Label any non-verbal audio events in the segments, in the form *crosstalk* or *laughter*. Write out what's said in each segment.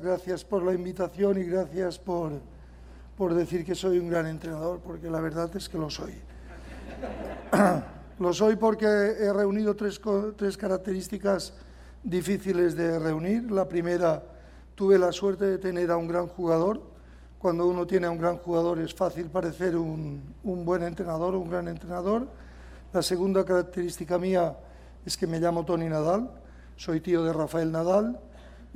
gracias, por la invitación y gracias por, por decir que soy un gran entrenador, porque la verdad es que lo soy. *coughs* lo soy porque he reunido tres, tres características difíciles de reunir. La primera, tuve la suerte de tener a un gran jugador. Cuando uno tiene a un gran jugador es fácil parecer un, un buen entrenador, un gran entrenador. La segunda característica mía es que me llamo Tony Nadal, soy tío de Rafael Nadal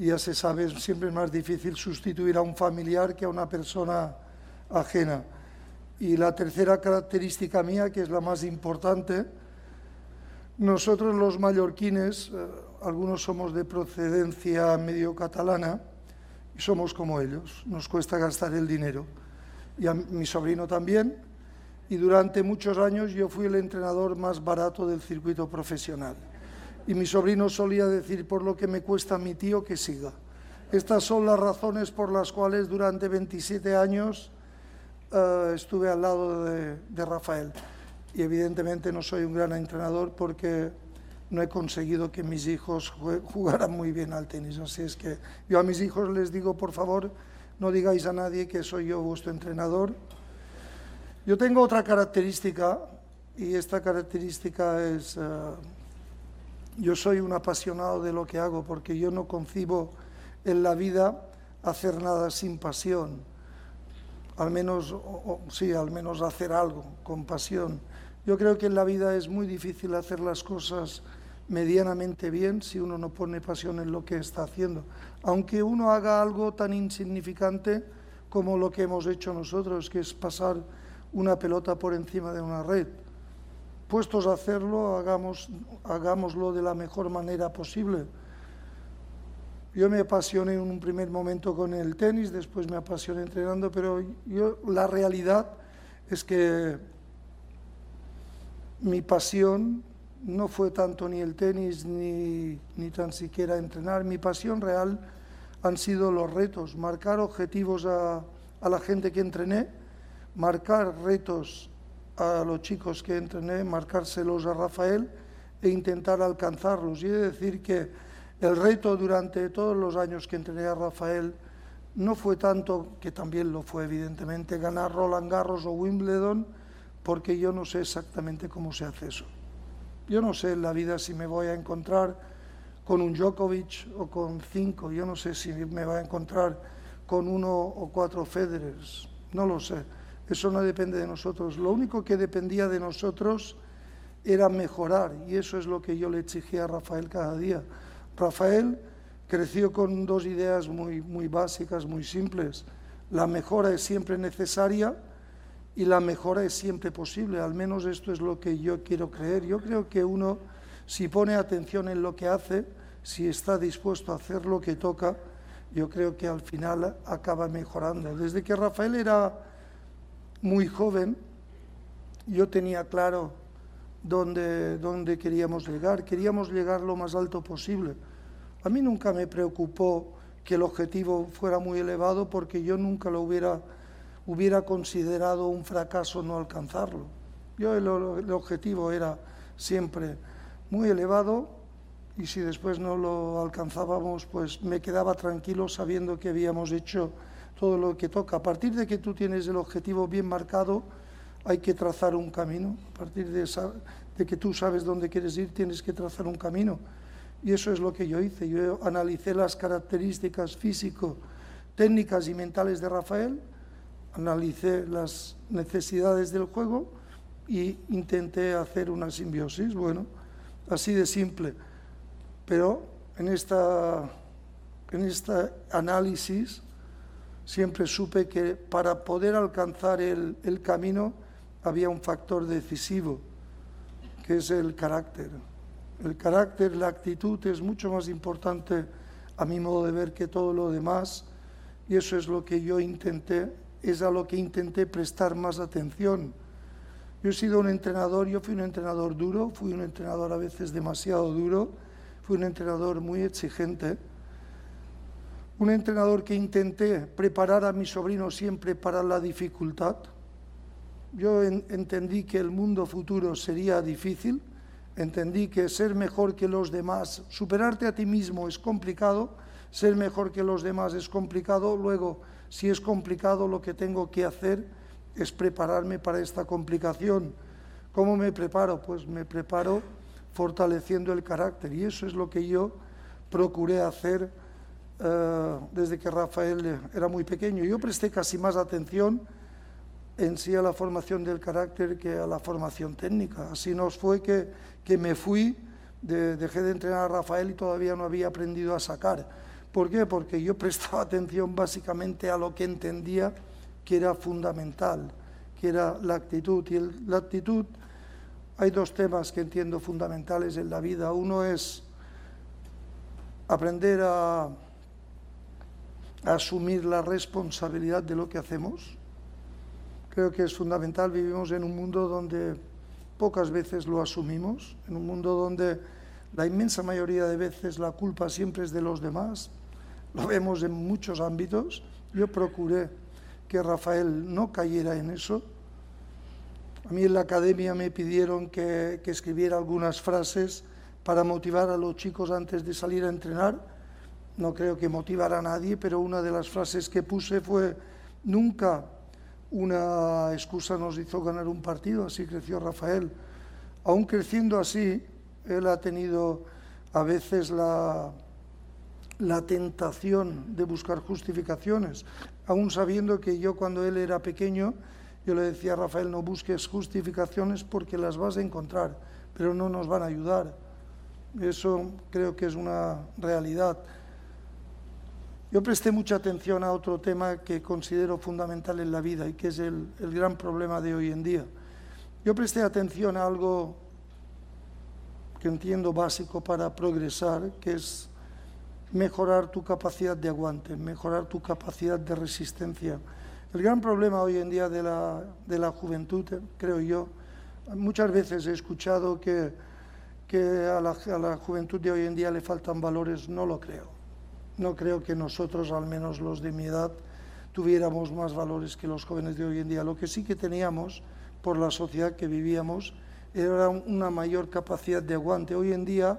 y ya se sabe, siempre es más difícil sustituir a un familiar que a una persona ajena. Y la tercera característica mía, que es la más importante, nosotros los mallorquines, eh, algunos somos de procedencia medio catalana y somos como ellos, nos cuesta gastar el dinero. Y a mi sobrino también, y durante muchos años yo fui el entrenador más barato del circuito profesional. Y mi sobrino solía decir, por lo que me cuesta a mi tío, que siga. Estas son las razones por las cuales durante 27 años uh, estuve al lado de, de Rafael. Y evidentemente no soy un gran entrenador porque no he conseguido que mis hijos jugaran muy bien al tenis. Así es que yo a mis hijos les digo, por favor, no digáis a nadie que soy yo vuestro entrenador. Yo tengo otra característica y esta característica es... Uh, yo soy un apasionado de lo que hago porque yo no concibo en la vida hacer nada sin pasión. Al menos, sí, al menos hacer algo con pasión. Yo creo que en la vida es muy difícil hacer las cosas medianamente bien si uno no pone pasión en lo que está haciendo. Aunque uno haga algo tan insignificante como lo que hemos hecho nosotros, que es pasar una pelota por encima de una red puestos a hacerlo, hagamos, hagámoslo de la mejor manera posible. Yo me apasioné en un primer momento con el tenis, después me apasioné entrenando, pero yo, la realidad es que mi pasión no fue tanto ni el tenis ni, ni tan siquiera entrenar. Mi pasión real han sido los retos, marcar objetivos a, a la gente que entrené, marcar retos a los chicos que entrené, marcárselos a Rafael e intentar alcanzarlos. Y he de decir que el reto durante todos los años que entrené a Rafael no fue tanto, que también lo fue evidentemente, ganar Roland Garros o Wimbledon, porque yo no sé exactamente cómo se hace eso. Yo no sé en la vida si me voy a encontrar con un Djokovic o con cinco, yo no sé si me voy a encontrar con uno o cuatro Federers, no lo sé eso no depende de nosotros. Lo único que dependía de nosotros era mejorar y eso es lo que yo le exigía a Rafael cada día. Rafael creció con dos ideas muy, muy básicas, muy simples. La mejora es siempre necesaria y la mejora es siempre posible. Al menos esto es lo que yo quiero creer. Yo creo que uno, si pone atención en lo que hace, si está dispuesto a hacer lo que toca, yo creo que al final acaba mejorando. Desde que Rafael era muy joven, yo tenía claro dónde, dónde queríamos llegar. Queríamos llegar lo más alto posible. A mí nunca me preocupó que el objetivo fuera muy elevado porque yo nunca lo hubiera, hubiera considerado un fracaso no alcanzarlo. Yo el, el objetivo era siempre muy elevado y si después no lo alcanzábamos, pues me quedaba tranquilo sabiendo que habíamos hecho todo lo que toca. A partir de que tú tienes el objetivo bien marcado, hay que trazar un camino. A partir de, que tú sabes dónde quieres ir, tienes que trazar un camino. Y eso es lo que yo hice. Yo analicé las características físico, técnicas y mentales de Rafael, analicé las necesidades del juego y intenté hacer una simbiosis. Bueno, así de simple. Pero en esta, en este análisis siempre supe que para poder alcanzar el, camino había un factor decisivo, que es el carácter. El carácter, la actitud es mucho más importante a mi modo de ver que todo lo demás y eso es lo que yo intenté, es a lo que intenté prestar más atención. Yo he sido un entrenador, yo fui un entrenador duro, fui un entrenador a veces demasiado duro, fui un entrenador muy exigente un entrenador que intenté preparar a mi sobrino siempre para la dificultad. Yo en, entendí que el mundo futuro sería difícil, entendí que ser mejor que los demás, superarte a ti mismo es complicado, ser mejor que los demás es complicado, luego si es complicado lo que tengo que hacer es prepararme para esta complicación. ¿Cómo me preparo? Pues me preparo fortaleciendo el carácter y eso es lo que yo procuré hacer eh, desde que Rafael era muy pequeño. Yo presté casi más atención en sí a la formación del carácter que a la formación técnica. Así nos fue que, que me fui, dejé de entrenar a Rafael y todavía no había aprendido a sacar. ¿Por qué? Porque yo *laughs* prestaba atención básicamente a lo que entendía que era fundamental, que era la actitud. Y la actitud, hay dos temas que entiendo fundamentales en la vida. Uno es aprender a asumir la responsabilidad de lo que hacemos. Creo que es fundamental. Vivimos en un mundo donde pocas veces lo asumimos, en un mundo donde la inmensa mayoría de veces la culpa siempre es de los demás. Lo vemos en muchos ámbitos. Yo procuré que Rafael no cayera en eso. A mí en la academia me pidieron que, que escribiera algunas frases para motivar a los chicos antes de salir a entrenar no creo que motivara a nadie, pero una de las frases que puse fue, nunca una excusa nos hizo ganar un partido, así creció Rafael. Aún creciendo así, él ha tenido a veces la, la tentación de buscar justificaciones, aún sabiendo que yo cuando él era pequeño, yo le decía a Rafael, no busques justificaciones porque las vas a encontrar, pero no nos van a ayudar. Eso creo que es una realidad. Yo presté mucha atención a otro tema que considero fundamental en la vida y que es el, gran problema de hoy en día. Yo presté atención a algo que entiendo básico para progresar, que es mejorar tu capacidad de aguante, mejorar tu capacidad de resistencia. El gran problema hoy en día de la, juventud, creo yo, muchas veces he escuchado que, a la juventud de hoy en día le faltan valores, no lo creo. No creo que nosotros, al menos los de mi edad, tuviéramos más valores que los jóvenes de hoy en día. Lo que sí que teníamos, por la sociedad que vivíamos, era una mayor capacidad de aguante. Hoy en día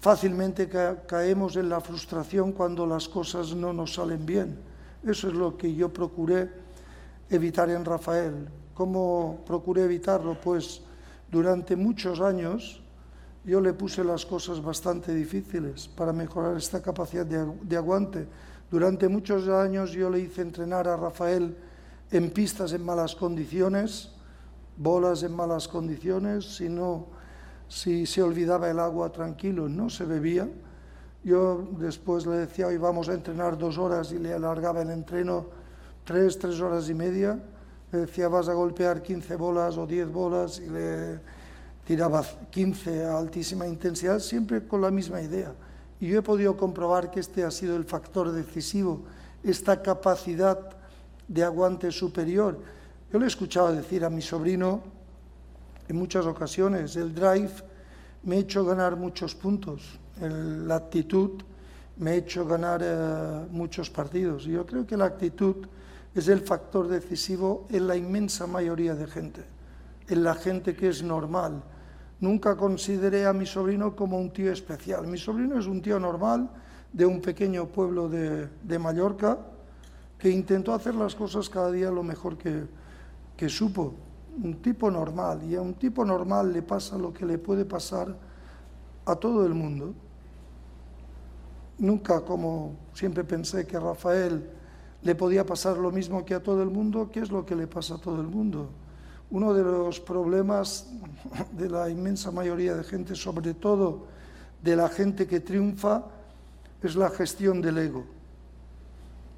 fácilmente caemos en la frustración cuando las cosas no nos salen bien. Eso es lo que yo procuré evitar en Rafael. ¿Cómo procuré evitarlo? Pues durante muchos años yo le puse las cosas bastante difíciles para mejorar esta capacidad de, aguante. Durante muchos años yo le hice entrenar a Rafael en pistas en malas condiciones, bolas en malas condiciones, si, no, si se olvidaba el agua tranquilo, no se bebía. Yo después le decía, hoy vamos a entrenar dos horas y le alargaba el entreno tres, tres horas y media. Le decía, vas a golpear 15 bolas o 10 bolas y le tiraba 15 a altísima intensidad, siempre con la misma idea. Y yo he podido comprobar que este ha sido el factor decisivo, esta capacidad de aguante superior. Yo le he escuchado decir a mi sobrino en muchas ocasiones, el drive me ha hecho ganar muchos puntos, la actitud me ha hecho ganar eh, muchos partidos. Y yo creo que la actitud es el factor decisivo en la inmensa mayoría de gente, en la gente que es normal, Nunca consideré a mi sobrino como un tío especial. Mi sobrino es un tío normal de un pequeño pueblo de, Mallorca que intentó hacer las cosas cada día lo mejor que, que supo. Un tipo normal. Y a un tipo normal le pasa lo que le puede pasar a todo el mundo. Nunca, como siempre pensé que a Rafael le podía pasar lo mismo que a todo el mundo, ¿qué es lo que le pasa a todo el mundo? Uno de los problemas de la inmensa mayoría de gente, sobre todo de la gente que triunfa, es la gestión del ego.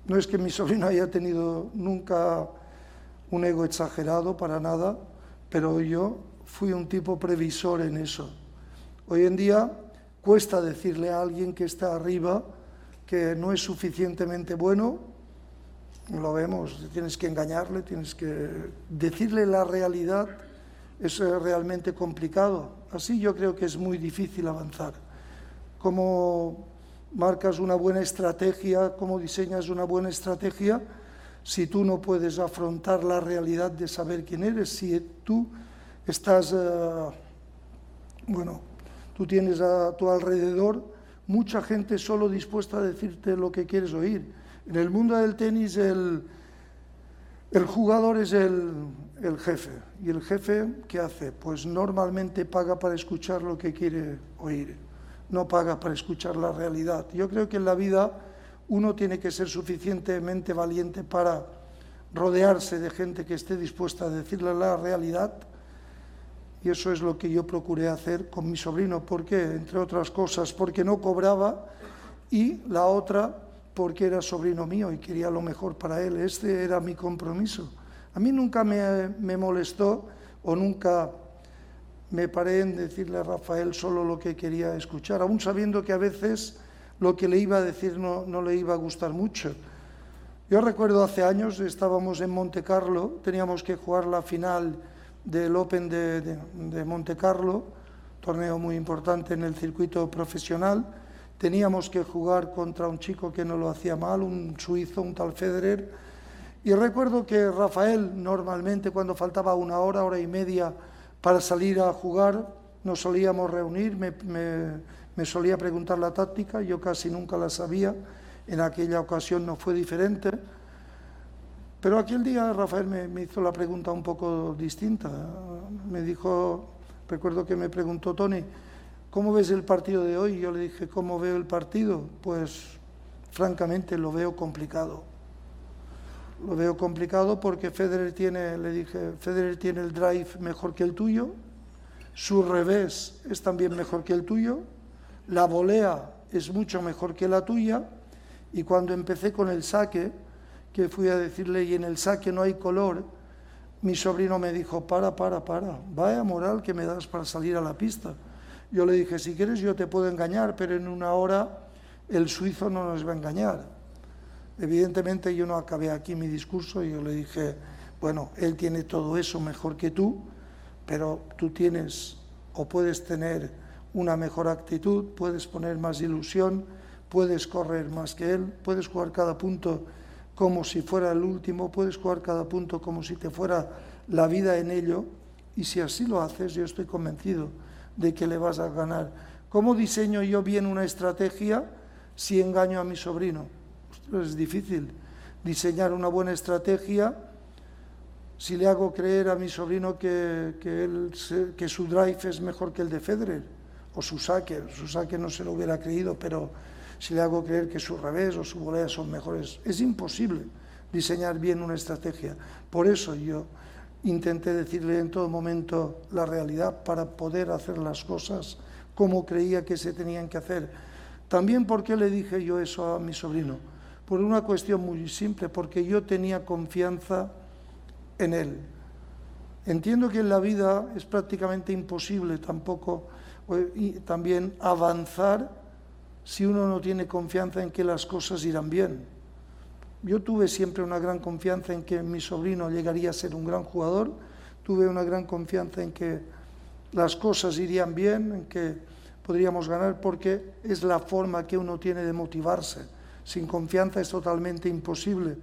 No es que mi sobrino haya tenido nunca un ego exagerado para nada, pero yo fui un tipo previsor en eso. Hoy en día cuesta decirle a alguien que está arriba que no es suficientemente bueno lo vemos, tienes que engañarle, tienes que decirle la realidad, es realmente complicado. Así yo creo que es muy difícil avanzar. ¿Cómo marcas una buena estrategia, cómo diseñas una buena estrategia si tú no puedes afrontar la realidad de saber quién eres, si tú estás, eh, bueno, tú tienes a tu alrededor mucha gente solo dispuesta a decirte lo que quieres oír. En el mundo del tenis el, el jugador es el, el jefe. ¿Y el jefe qué hace? Pues normalmente paga para escuchar lo que quiere oír, no paga para escuchar la realidad. Yo creo que en la vida uno tiene que ser suficientemente valiente para rodearse de gente que esté dispuesta a decirle la realidad. Y eso es lo que yo procuré hacer con mi sobrino. ¿Por qué? Entre otras cosas, porque no cobraba y la otra, porque era sobrino mío y quería lo mejor para él. Este era mi compromiso. A mí nunca me, molestó o nunca me paré en decirle a Rafael solo lo que quería escuchar, aún sabiendo que a veces lo que le iba a decir no, no le iba a gustar mucho. Yo recuerdo hace años, estábamos en Monte Carlo, teníamos que jugar la final del Open de, de, de Monte Carlo, torneo muy importante en el circuito profesional. Teníamos que jugar contra un chico que no lo hacía mal, un suizo, un tal Federer. Y recuerdo que Rafael, normalmente cuando faltaba una hora, hora y media para salir a jugar, nos solíamos reunir, me, solía preguntar la táctica, yo casi nunca la sabía, en aquella ocasión no fue diferente, pero aquel día Rafael me, me hizo la pregunta un poco distinta. Me dijo, recuerdo que me preguntó Tony, ¿cómo ves el partido de hoy? Yo le dije, ¿cómo veo el partido? Pues francamente lo veo complicado. Lo veo complicado porque Federer tiene, le dije, Federer tiene el drive mejor que el tuyo, su revés es también mejor que el tuyo, la volea es mucho mejor que la tuya y cuando empecé con el saque, que fui a decirle, y en el saque no hay color, mi sobrino me dijo, para, para, para, vaya moral que me das para salir a la pista. Yo le dije, si quieres yo te puedo engañar, pero en una hora el suizo no nos va a engañar. Evidentemente yo no acabé aquí mi discurso y yo le dije, bueno, él tiene todo eso mejor que tú, pero tú tienes o puedes tener una mejor actitud, puedes poner más ilusión, puedes correr más que él, puedes jugar cada punto como si fuera el último, puedes jugar cada punto como si te fuera la vida en ello, y si así lo haces, yo estoy convencido de que le vas a ganar. ¿Cómo diseño yo bien una estrategia si engaño a mi sobrino? Es difícil diseñar una buena estrategia si le hago creer a mi sobrino que, que, que su drive es mejor que el de Federer o su saque, su saque no se lo hubiera creído, pero si le hago creer que su revés o su volea son mejores, es imposible diseñar bien una estrategia. Por eso yo intenté decirle en todo momento la realidad para poder hacer las cosas como creía que se tenían que hacer. También porque le dije yo eso a mi sobrino, por una cuestión muy simple, porque yo tenía confianza en él. Entiendo que en la vida es prácticamente imposible tampoco y también avanzar si uno no tiene confianza en que las cosas irán bien. Yo tuve siempre una gran confianza en que mi sobrino llegaría a ser un gran jugador, tuve una gran confianza en que las cosas irían bien, en que podríamos ganar, porque es la forma que uno tiene de motivarse. Sin confianza es totalmente imposible.